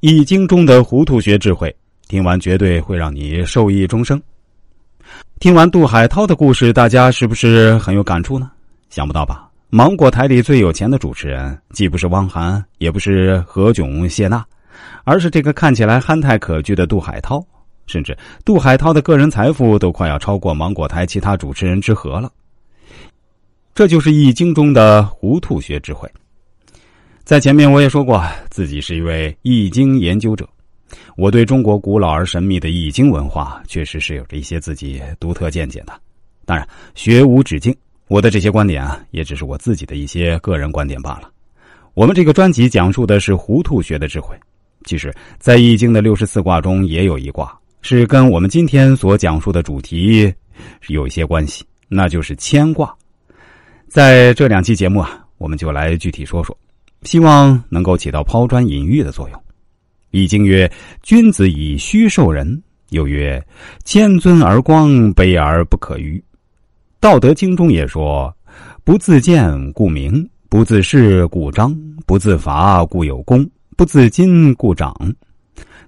易经》中的糊涂学智慧，听完绝对会让你受益终生。听完杜海涛的故事，大家是不是很有感触呢？想不到吧？芒果台里最有钱的主持人，既不是汪涵，也不是何炅、谢娜，而是这个看起来憨态可掬的杜海涛。甚至杜海涛的个人财富都快要超过芒果台其他主持人之和了。这就是《易经》中的糊涂学智慧。在前面我也说过，自己是一位易经研究者，我对中国古老而神秘的易经文化确实是有着一些自己独特见解的。当然，学无止境，我的这些观点啊，也只是我自己的一些个人观点罢了。我们这个专辑讲述的是糊涂学的智慧。其实，在易经的六十四卦中，也有一卦是跟我们今天所讲述的主题有一些关系，那就是牵卦。在这两期节目啊，我们就来具体说说，希望能够起到抛砖引玉的作用。易经曰：“君子以虚受人。”又曰：“谦尊而光，卑而不可逾。”道德经中也说：“不自见，故明；不自是，故彰；不自伐，故有功；不自矜，故长。”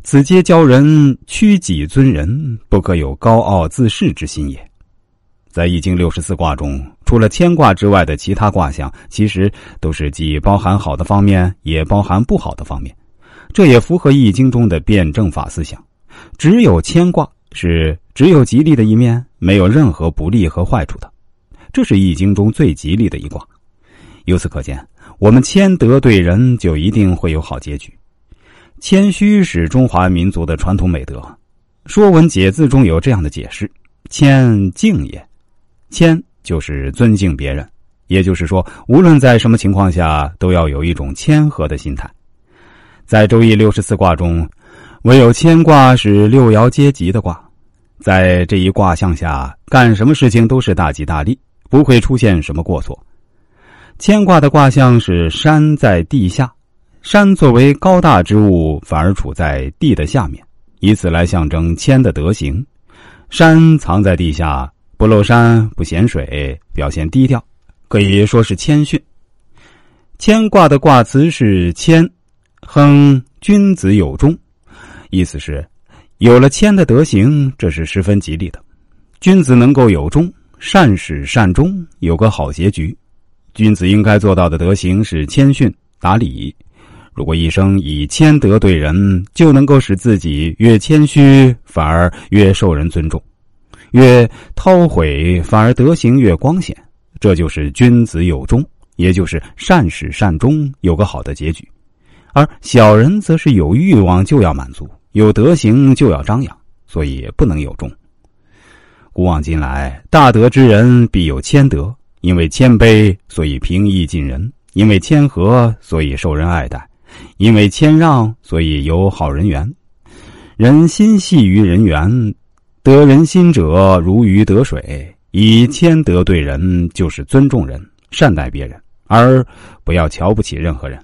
此皆教人屈己尊人，不可有高傲自恃之心也。在易经六十四卦中，除了牵卦之外的其他卦象，其实都是既包含好的方面，也包含不好的方面。这也符合易经中的辩证法思想。只有牵卦是只有吉利的一面，没有任何不利和坏处的。这是易经中最吉利的一卦。由此可见，我们谦德对人，就一定会有好结局。谦虚是中华民族的传统美德，《说文解字》中有这样的解释：“谦敬也。”谦就是尊敬别人，也就是说，无论在什么情况下，都要有一种谦和的心态。在《周易》六十四卦中，唯有谦卦是六爻皆吉的卦，在这一卦象下，干什么事情都是大吉大利，不会出现什么过错。谦卦的卦象是山在地下，山作为高大之物，反而处在地的下面，以此来象征谦的德行。山藏在地下。不露山不显水，表现低调，可以说是谦逊。谦卦的卦辞是谦，亨君子有终，意思是有了谦的德行，这是十分吉利的。君子能够有终，善始善终，有个好结局。君子应该做到的德行是谦逊达理。如果一生以谦德对人，就能够使自己越谦虚，反而越受人尊重。越韬晦，反而德行越光显，这就是君子有终，也就是善始善终，有个好的结局。而小人则是有欲望就要满足，有德行就要张扬，所以不能有终。古往今来，大德之人必有谦德，因为谦卑，所以平易近人；因为谦和，所以受人爱戴；因为谦让，所以有好人缘。人心系于人缘。得人心者如鱼得水，以谦德对人，就是尊重人、善待别人，而不要瞧不起任何人。